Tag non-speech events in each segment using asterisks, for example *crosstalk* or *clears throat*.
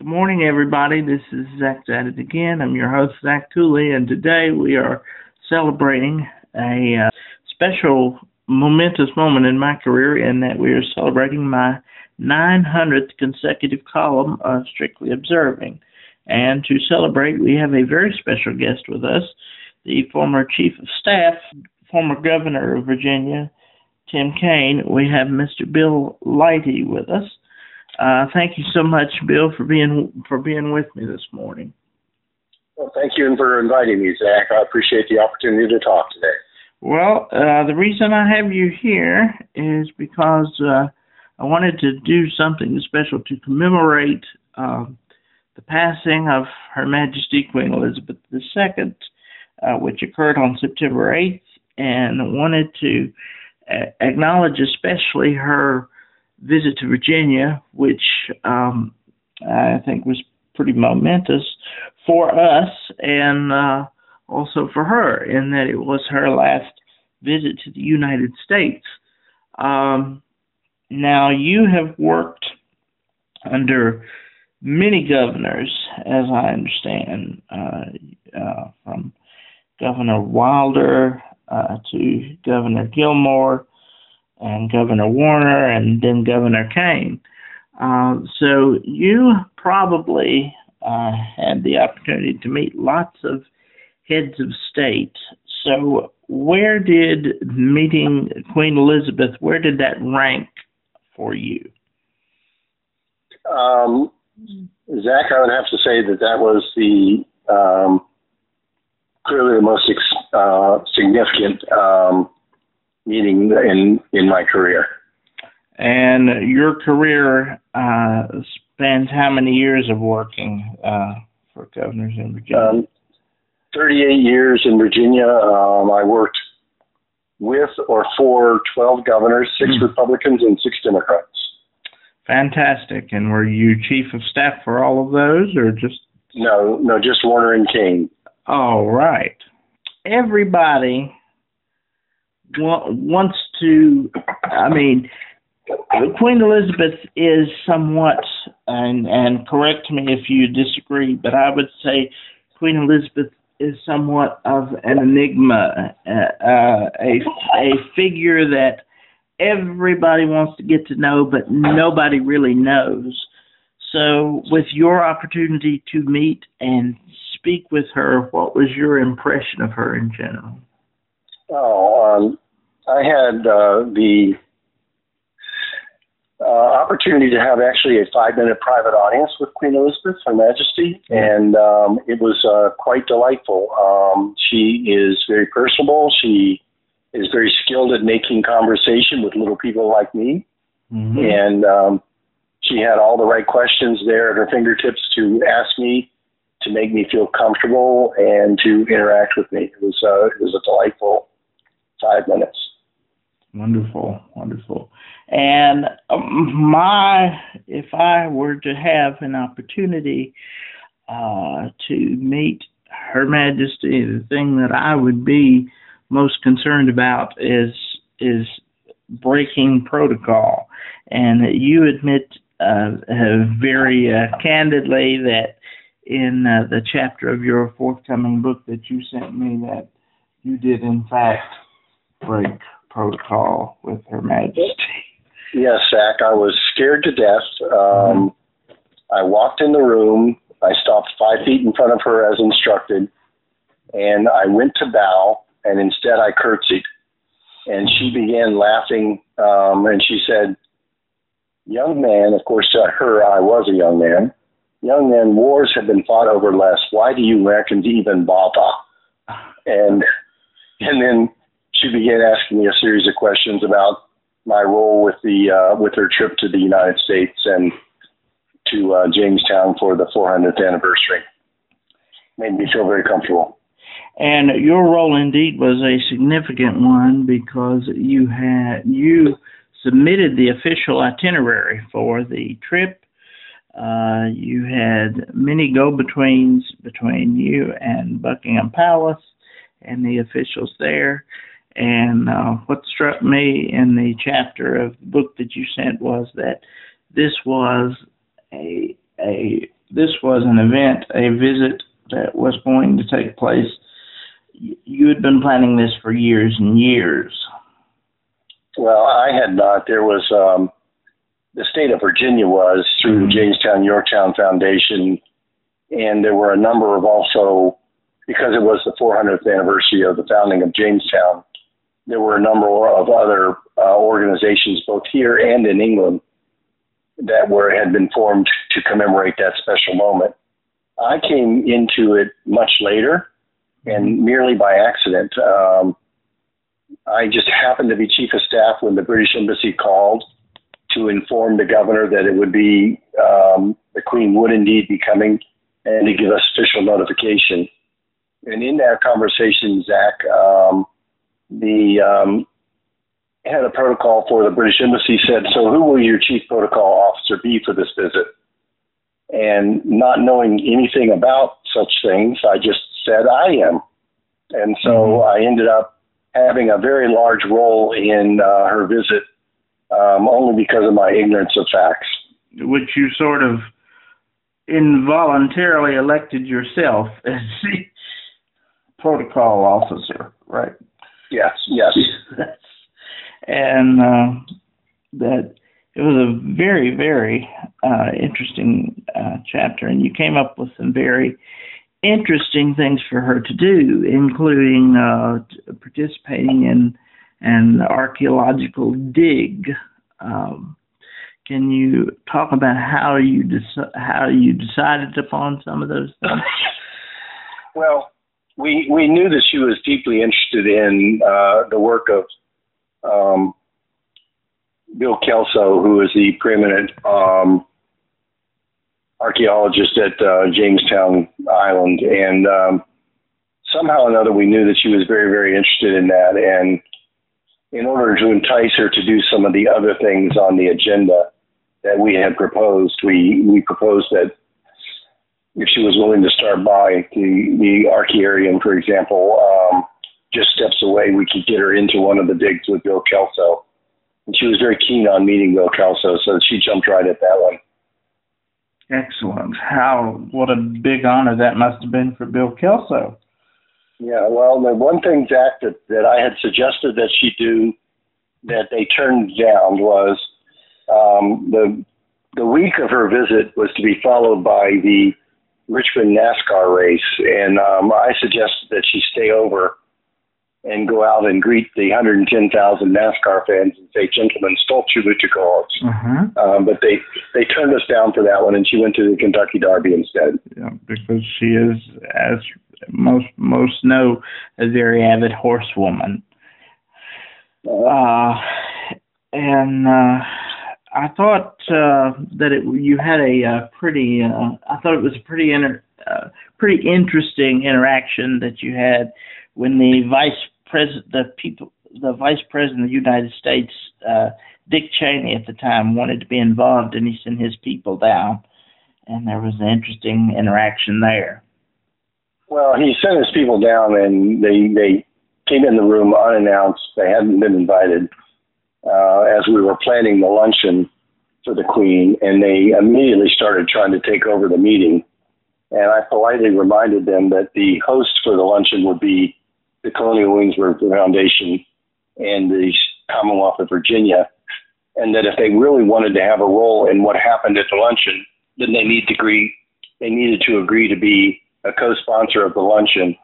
Good morning, everybody. This is Zach at it again. I'm your host, Zach Cooley, and today we are celebrating a uh, special, momentous moment in my career in that we are celebrating my 900th consecutive column of Strictly Observing. And to celebrate, we have a very special guest with us, the former Chief of Staff, former Governor of Virginia, Tim Kaine. We have Mr. Bill Leighty with us. Uh, thank you so much, Bill, for being for being with me this morning. Well, thank you for inviting me, Zach. I appreciate the opportunity to talk today. Well, uh, the reason I have you here is because uh, I wanted to do something special to commemorate um, the passing of Her Majesty Queen Elizabeth II, uh, which occurred on September 8th, and wanted to uh, acknowledge especially her visit to Virginia, which um, I think was pretty momentous for us and uh, also for her, in that it was her last visit to the United States. Um, now, you have worked under many governors, as I understand, uh, uh, from Governor Wilder uh, to Governor Gilmore and Governor Warner and then Governor Kaine. Uh, so you probably uh, had the opportunity to meet lots of heads of state. So where did meeting Queen Elizabeth, where did that rank for you? Um, Zach, I would have to say that that was the um, clearly the most ex- uh, significant um, meeting in in my career. And your career uh, spans how many years of working uh, for governors in Virginia? Um, 38 years in Virginia. Um, I worked with or for 12 governors, 6 mm. Republicans, and 6 Democrats. Fantastic. And were you chief of staff for all of those, or just? No, no, just Warner and Kaine. All right. Everybody wants to. I mean, Queen Elizabeth is somewhat, and and correct me if you disagree, but I would say Queen Elizabeth is somewhat of an enigma, uh, uh, a a figure that everybody wants to get to know, but nobody really knows. So, with your opportunity to meet and speak with her, what was your impression of her in general? Oh, um, I had uh, the uh, opportunity to have actually a five minute private audience with Queen Elizabeth, Her Majesty, and um, it was uh, quite delightful. Um, she is very personable. She is very skilled at making conversation with little people like me. Mm-hmm. And um, she had all the right questions there at her fingertips to ask me to make me feel comfortable and to interact with me. It was uh, it was a delightful five minutes. Wonderful, wonderful. And um, my, if I were to have an opportunity uh, to meet Her Majesty, the thing that I would be most concerned about is is breaking protocol. And you admit uh, very uh, candidly that in uh, the chapter of your forthcoming book that you sent me that you did in fact break protocol with Her Majesty. Yes, Zach. I was scared to death. Um. I walked in the room. I stopped five feet in front of her as instructed, and I went to bow, and instead I curtsied. And she began laughing, um, and she said, Young man, of course, to her, I was a young man. Young man, wars have been fought over less. Why do you Americans even bother? And and then she began asking me a series of questions about my role with the uh, with her trip to the United States and to uh, Jamestown for the 400th anniversary. Made me feel very comfortable. And your role indeed was a significant one because you had you submitted the official itinerary for the trip. Uh, you had many go-betweens between you and Buckingham Palace and the officials there. And uh, what struck me in the chapter of the book that you sent was that this was a a this was an event, a visit that was going to take place. You had been planning this for years and years. Well, I had not. There was um, the state of Virginia was through the Jamestown Yorktown Foundation, and there were a number of also because it was the 400th anniversary of the founding of Jamestown. There were a number of other uh, organizations, both here and in England, that were had been formed to commemorate that special moment. I came into it much later, and merely by accident. Um, I just happened to be chief of staff when the British Embassy called to inform the governor that it would be um, the Queen would indeed be coming, and to give us official notification. And in that conversation, Zach, um, the um, head of protocol for the British Embassy said, "So who will your chief protocol officer be for this visit?" And not knowing anything about such things, I just said, "I am." And so Mhm. I ended up having a very large role in uh, her visit, um, only because of my ignorance of facts. which you sort of involuntarily elected yourself as the *laughs* protocol officer, right? Yes, yes. *laughs* and uh, that it was a very, very uh, interesting uh, chapter, and you came up with some very interesting things for her to do, including uh, t- participating in an archaeological dig. Um, can you talk about how you deci- how you decided upon some of those things? Well, we we knew that she was deeply interested in uh, the work of um, Bill Kelso, who is the preeminent um, archaeologist at uh, Jamestown Island, and um, somehow or another we knew that she was very very interested in that, and in order to entice her to do some of the other things on the agenda that we had proposed, we we proposed that if she was willing to start by the the Archaearium, for example, um, just steps away, we could get her into one of the digs with Bill Kelso. And she was very keen on meeting Bill Kelso, so she jumped right at that one. Excellent. How what a big honor that must have been for Bill Kelso. Yeah, well, the one thing, Zach, that, that I had suggested that she do that they turned down was um, the the week of her visit was to be followed by the Richmond NASCAR race, and um, I suggested that she stay over and go out and greet the 110,000 NASCAR fans and say, "Gentlemen, stolzu Luchikolos." Uh-huh. Um, but they they turned us down for that one, and she went to the Kentucky Derby instead. Yeah, because she is, as most most know, a very avid horsewoman. Uh, Uh, and uh, I thought uh, that it you had a uh, pretty. Uh, I thought it was a pretty inter, uh, pretty interesting interaction that you had when the vice president, the people, the vice president of the United States, uh, Dick Cheney at the time, wanted to be involved, and he sent his people down, and there was an interesting interaction there. Well, he sent his people down, and they they came in the room unannounced. They hadn't been invited uh, as we were planning the luncheon for the Queen, and they immediately started trying to take over the meeting. And I politely reminded them that the host for the luncheon would be the Colonial Williamsburg Foundation and the Commonwealth of Virginia, and that if they really wanted to have a role in what happened at the luncheon, then they need to agree. They needed to agree to be a co-sponsor of the luncheon.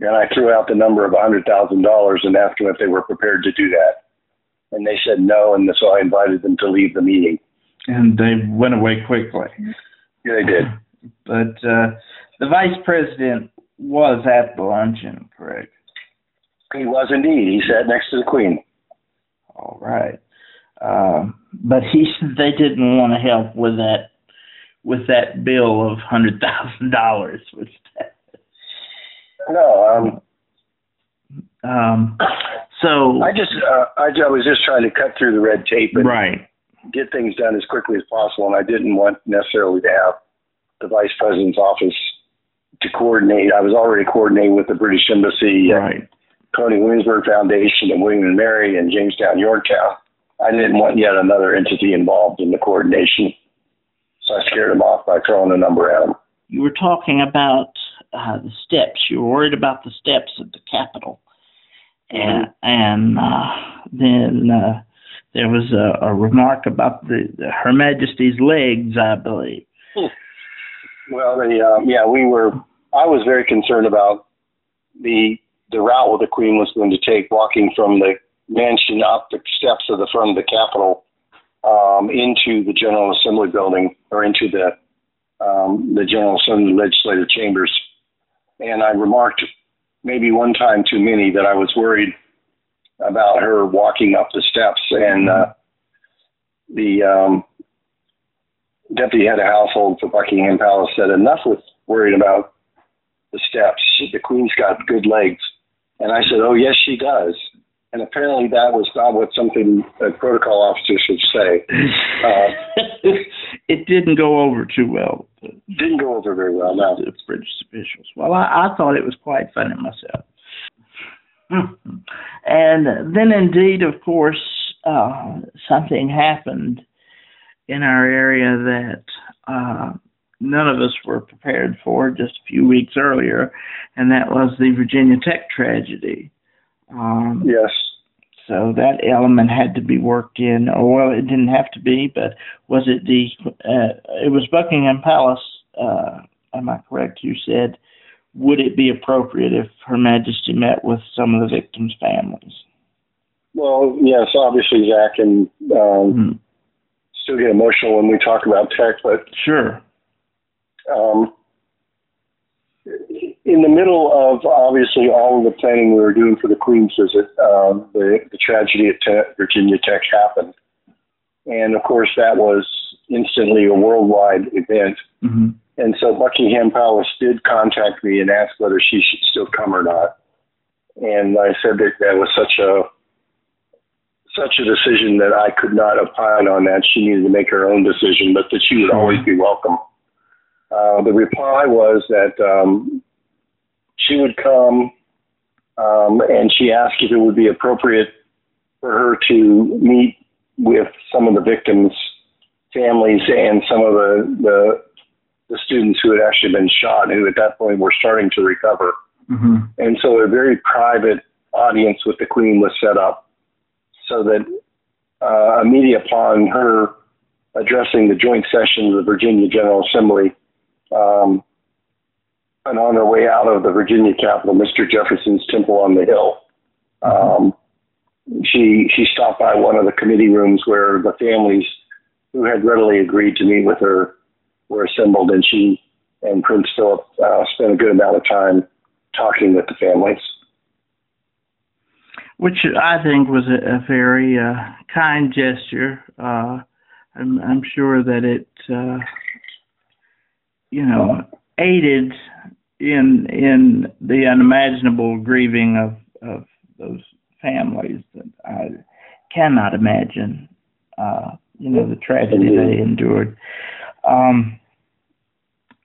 And I threw out the number of $100,000 and asked them if they were prepared to do that. And they said no, and so I invited them to leave the meeting. And they went away quickly. Yeah, they did. But uh, the vice president was at the luncheon, correct? He was indeed. He sat next to the Queen. All right. Um, but he *laughs* they didn't want to help with that with that bill of hundred thousand dollars. Which No, um, um, so I just uh, I, I was just trying to cut through the red tape and right. get things done as quickly as possible, and I didn't want necessarily to have the vice president's office to coordinate. I was already coordinating with the British Embassy, Right. Colonial Williamsburg Foundation, and William and Mary, and Jamestown Yorktown. I didn't want yet another entity involved in the coordination. So I scared him off by throwing a number at him. You were talking about uh, the steps. You were worried about the steps at the Capitol, and and uh, then uh, there was a, a remark about the, the Her Majesty's legs, I believe. Well, the um, yeah, we were. I was very concerned about the the route the Queen was going to take, walking from the mansion up the steps of the front of the Capitol um, into the General Assembly building or into the um, the General Assembly legislative chambers. And I remarked maybe one time too many that I was worried about her walking up the steps and uh, the um, deputy head of household for Buckingham Palace said enough with worried about the steps. The Queen's got good legs. And I said, oh, yes, she does. And apparently that was not what something a protocol officer should say. Uh, *laughs* it didn't go over too well. Didn't go over very well, no. The British officials. Well, I, I thought it was quite funny myself. *laughs* And then, indeed, of course, uh, something happened in our area that uh, none of us were prepared for just a few weeks earlier, and that was the Virginia Tech tragedy. Um, Yes. So that element had to be worked in. Or well, it didn't have to be, but was it the? Uh, it was Buckingham Palace. Uh, am I correct? You said, would it be appropriate if Her Majesty met with some of the victims' families? Well, yes, obviously, Zach, and um, Hmm. still get emotional when we talk about tech, but Sure. um, in the middle of obviously all of the planning we were doing for the Queen's visit, um, the, the tragedy at Te- Virginia Tech happened. And of course, that was instantly a worldwide event. hmm And so Buckingham Palace did contact me and ask whether she should still come or not. And I said that that was such a such a decision that I could not opine on that. She needed to make her own decision, but that she would always be welcome. Uh, the reply was that um, she would come, um, and she asked if it would be appropriate for her to meet with some of the victims' families and some of the, the the students who had actually been shot, who at that point were starting to recover. hmm And so a very private audience with the Queen was set up so that uh, immediately upon her addressing the joint session of the Virginia General Assembly, um, and on her way out of the Virginia Capitol, Mr. Jefferson's Temple on the Hill, um, she she stopped by one of the committee rooms where the families who had readily agreed to meet with her were assembled, and she and Prince Philip uh, spent a good amount of time talking with the families. Which I think was a, a very uh, kind gesture. Uh, I'm, I'm sure that it, uh, you know, aided in in the unimaginable grieving of of those families that I cannot imagine. Uh, you know, the tragedy they endured. Um,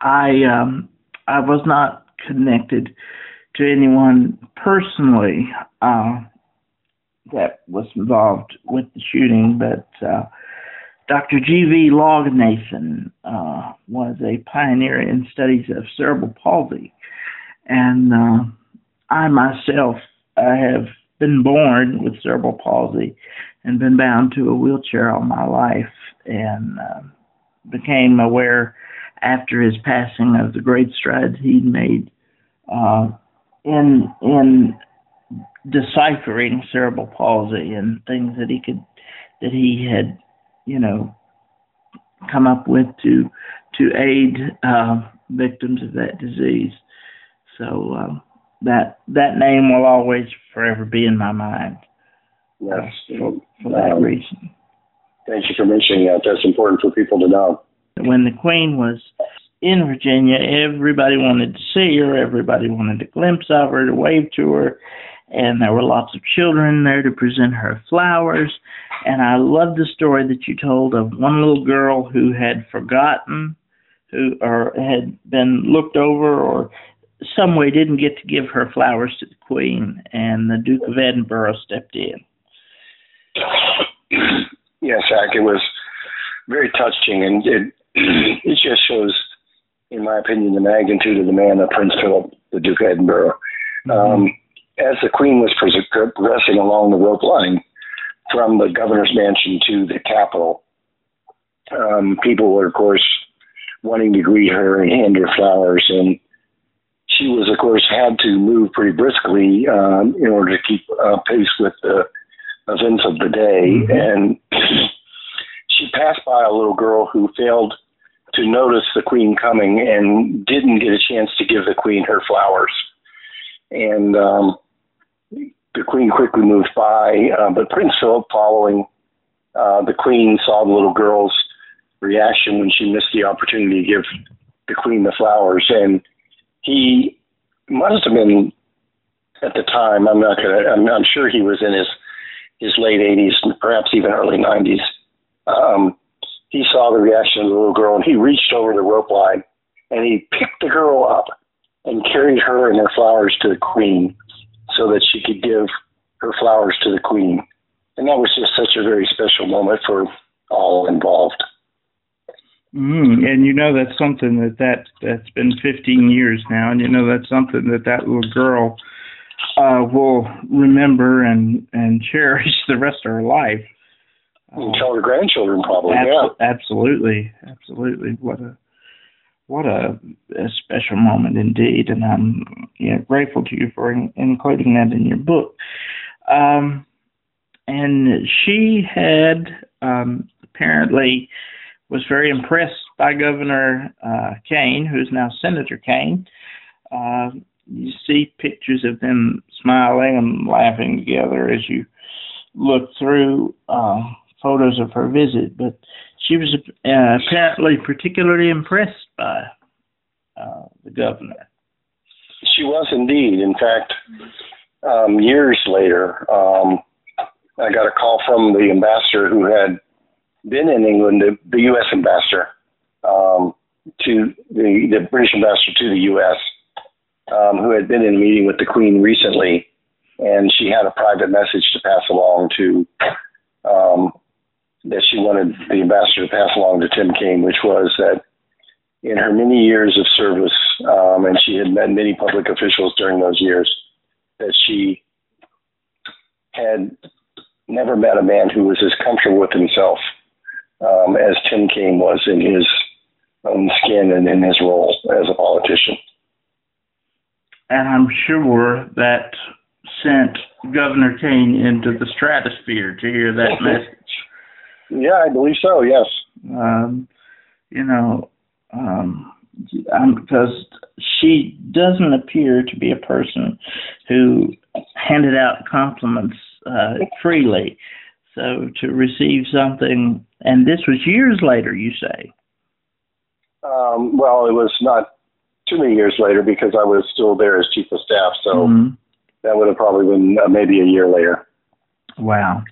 I um, I was not connected to anyone personally uh, that was involved with the shooting, but uh, Dr. G.V. Loganathan uh, was a pioneer in studies of cerebral palsy, and uh, I myself I have been born with cerebral palsy and been bound to a wheelchair all my life, and uh, became aware after his passing of the great strides he'd made uh, in in deciphering cerebral palsy and things that he could that he had you know come up with to to aid uh, victims of that disease. So um, that that name will always forever be in my mind Yes. for, for that Um, reason. Thank you for mentioning that. That's important for people to know. when the Queen was in Virginia, everybody wanted to see her, everybody wanted a glimpse of her, to wave to her, and there were lots of children there to present her flowers. And I love the story that you told of one little girl who had forgotten, who or had been looked over, or some way didn't get to give her flowers to the Queen, and the Duke of Edinburgh stepped in. *coughs* yes, Zach, it was very touching, and it, *clears throat* it just shows, in my opinion, the magnitude of the man of Prince Philip, the Duke of Edinburgh. Mm-hmm. Um, as the Queen was progressing along the rope line from the governor's mansion to the Capitol, um, people were, of course, wanting to greet her and hand her flowers. And she was, of course, had to move pretty briskly um, in order to keep uh, pace with the events of the day. Mm-hmm. And *clears throat* she passed by a little girl who failed to notice the queen coming and didn't get a chance to give the queen her flowers. And um, the queen quickly moved by, uh, but Prince Philip, following uh, the queen, saw the little girl's reaction when she missed the opportunity to give the queen the flowers, and he must have been at the time. I'm not gonna. I'm, I'm sure he was in his his late 80s, perhaps even early 90s. Um, he saw the reaction of the little girl, and he reached over the rope line and he picked the girl up and carried her and her flowers to the queen so that she could give her flowers to the queen. And that was just such a very special moment for all involved. Mm, and you know that's something that that that's been 15 years now, and you know that's something that that little girl uh, will remember and and cherish the rest of her life. And tell her grandchildren probably. Abso- yeah, absolutely, absolutely. What a what a, a special moment indeed, and I'm grateful to you for in, including that in your book. Um, and she had um, apparently was very impressed by Governor uh, Kaine, who is now Senator Kaine. Uh, you see pictures of them smiling and laughing together as you look through uh, photos of her visit, but she was uh, apparently particularly impressed by uh, the governor. She was indeed. In fact, um, years later, um, I got a call from the ambassador who had been in England, the, the U.S. ambassador um, to the, the British ambassador to the U.S., um, who had been in a meeting with the Queen recently, and she had a private message to pass along to um, that she wanted the ambassador to pass along to Tim Kaine, which was that in her many years of service, um, and she had met many public officials during those years, that she had never met a man who was as comfortable with himself um, as Tim Kaine was in his own skin and in his role as a politician. And I'm sure that sent Governor Kaine into the stratosphere to hear that message. *laughs* Yeah, I believe so. Yes. Um, you know, um, because she doesn't appear to be a person who handed out compliments uh, freely. So to receive something, and this was years later, you say? Um, well, it was not too many years later because I was still there as chief of staff. So mm-hmm. that would have probably been uh, maybe a year later. Wow.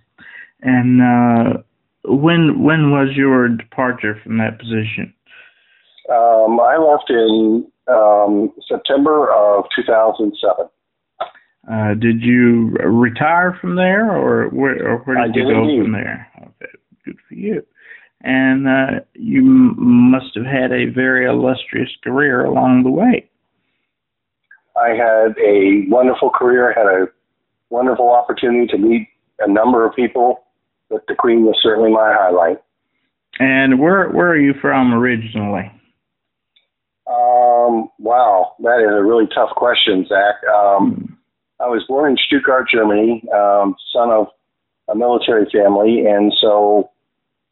And uh, when when was your departure from that position? Um, I left in um, September of 2007. Uh, did you retire from there, or where, or where did, did you go indeed. from there? Okay, good for you. And uh, you m- must have had a very illustrious career along the way. I had a wonderful career. Had a wonderful opportunity to meet a number of people but the Queen was certainly my highlight. And where where are you from originally? Um, wow, that is a really tough question, Zach. Um, hmm. I was born in Stuttgart, Germany, um, son of a military family, and so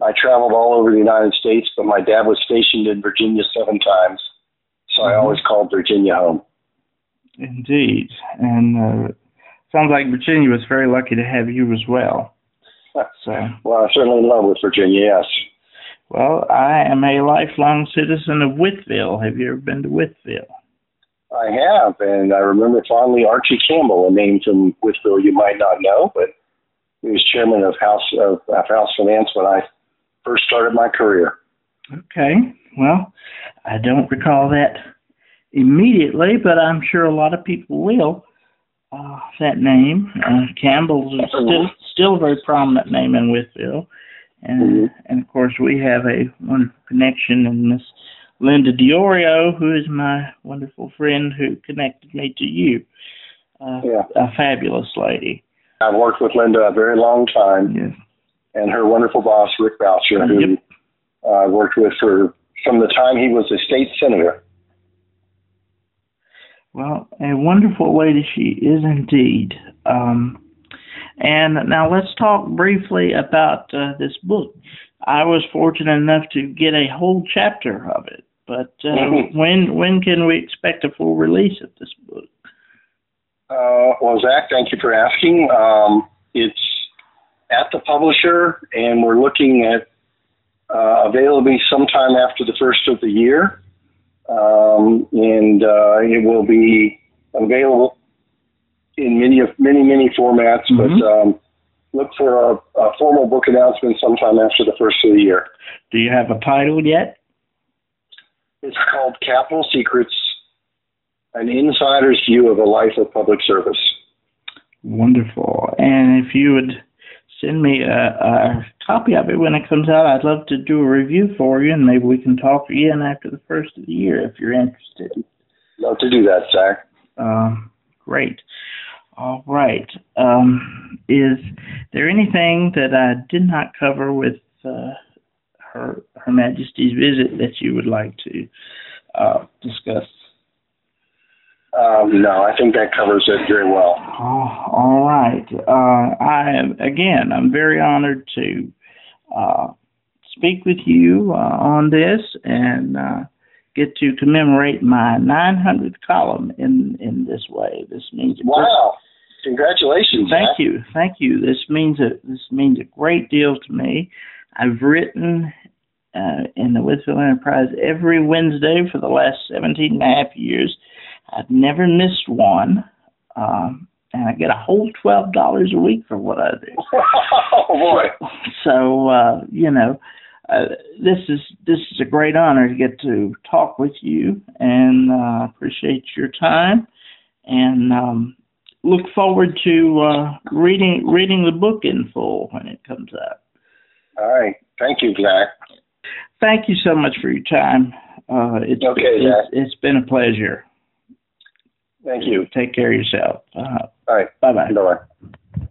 I traveled all over the United States. But my dad was stationed in Virginia seven times, so. I always called Virginia home. Indeed, and uh, sounds like Virginia was very lucky to have you as well. So, uh, well, I'm certainly in love with Virginia. Yes. Well, I am a lifelong citizen of Wytheville. Have you ever been to Wytheville? I have, and I remember fondly Archie Campbell, a name from Wytheville you might not know, but he was chairman of House of, of House Finance when I first started my career. Okay. Well, I don't recall that immediately, but I'm sure a lot of people will that name. Uh, Campbell's is still still a very prominent name in Wytheville, and Mhm. and of course we have a wonderful connection in Miss Linda Diorio, who is my wonderful friend who connected me to you. Uh, Yeah. A fabulous lady. I've worked with Linda a very long time, Yes. and her wonderful boss, Rick Boucher, who Yep. uh, I worked with for from the time he was a state senator. Well, a wonderful lady she is indeed. Um, and now let's talk briefly about uh, this book. I was fortunate enough to get a whole chapter of it, but uh, Mhm. when when can we expect a full release of this book? Uh, well, Zach, thank you for asking. Um, it's at the publisher, and we're looking at uh, availability sometime after the first of the year, um, and uh, it will be available in many many many formats. Mhm. But um, look for a, a formal book announcement sometime after the first of the year. Do you have a title yet? It's called Capital Secrets: An Insider's View of a Life of Public Service. Wonderful. And if you would send me a, a copy of it when it comes out, I'd love to do a review for you, and maybe we can talk again after the first of the year if you're interested. Love to do that, Zach. Um, great. All right. Um, is there anything that I did not cover with uh, her Her Majesty's visit that you would like to uh, discuss? Um, no, I think that covers it very well. Oh, all right. Uh, I am again. I'm very honored to uh, speak with you uh, on this and uh, get to commemorate my 900th column in in this way. This means Wow! Congratulations. Thank Zach. you, thank you. This means a this means a great deal to me. I've written uh, in the Wytheville Enterprise every Wednesday for the last 17 and a half years. I've never missed one, um, and I get a whole twelve dollars a week for what I do. *laughs* oh boy! So uh, you know, uh, this is this is a great honor to get to talk with you, and uh, appreciate your time, and um, look forward to uh, reading reading the book in full when it comes out. All right. Thank you, Zach. Thank you so much for your time. Uh, it's, Okay, it's, it's been a pleasure. Thank you. Take care of yourself. Uh, All right. bye bye. Bye bye.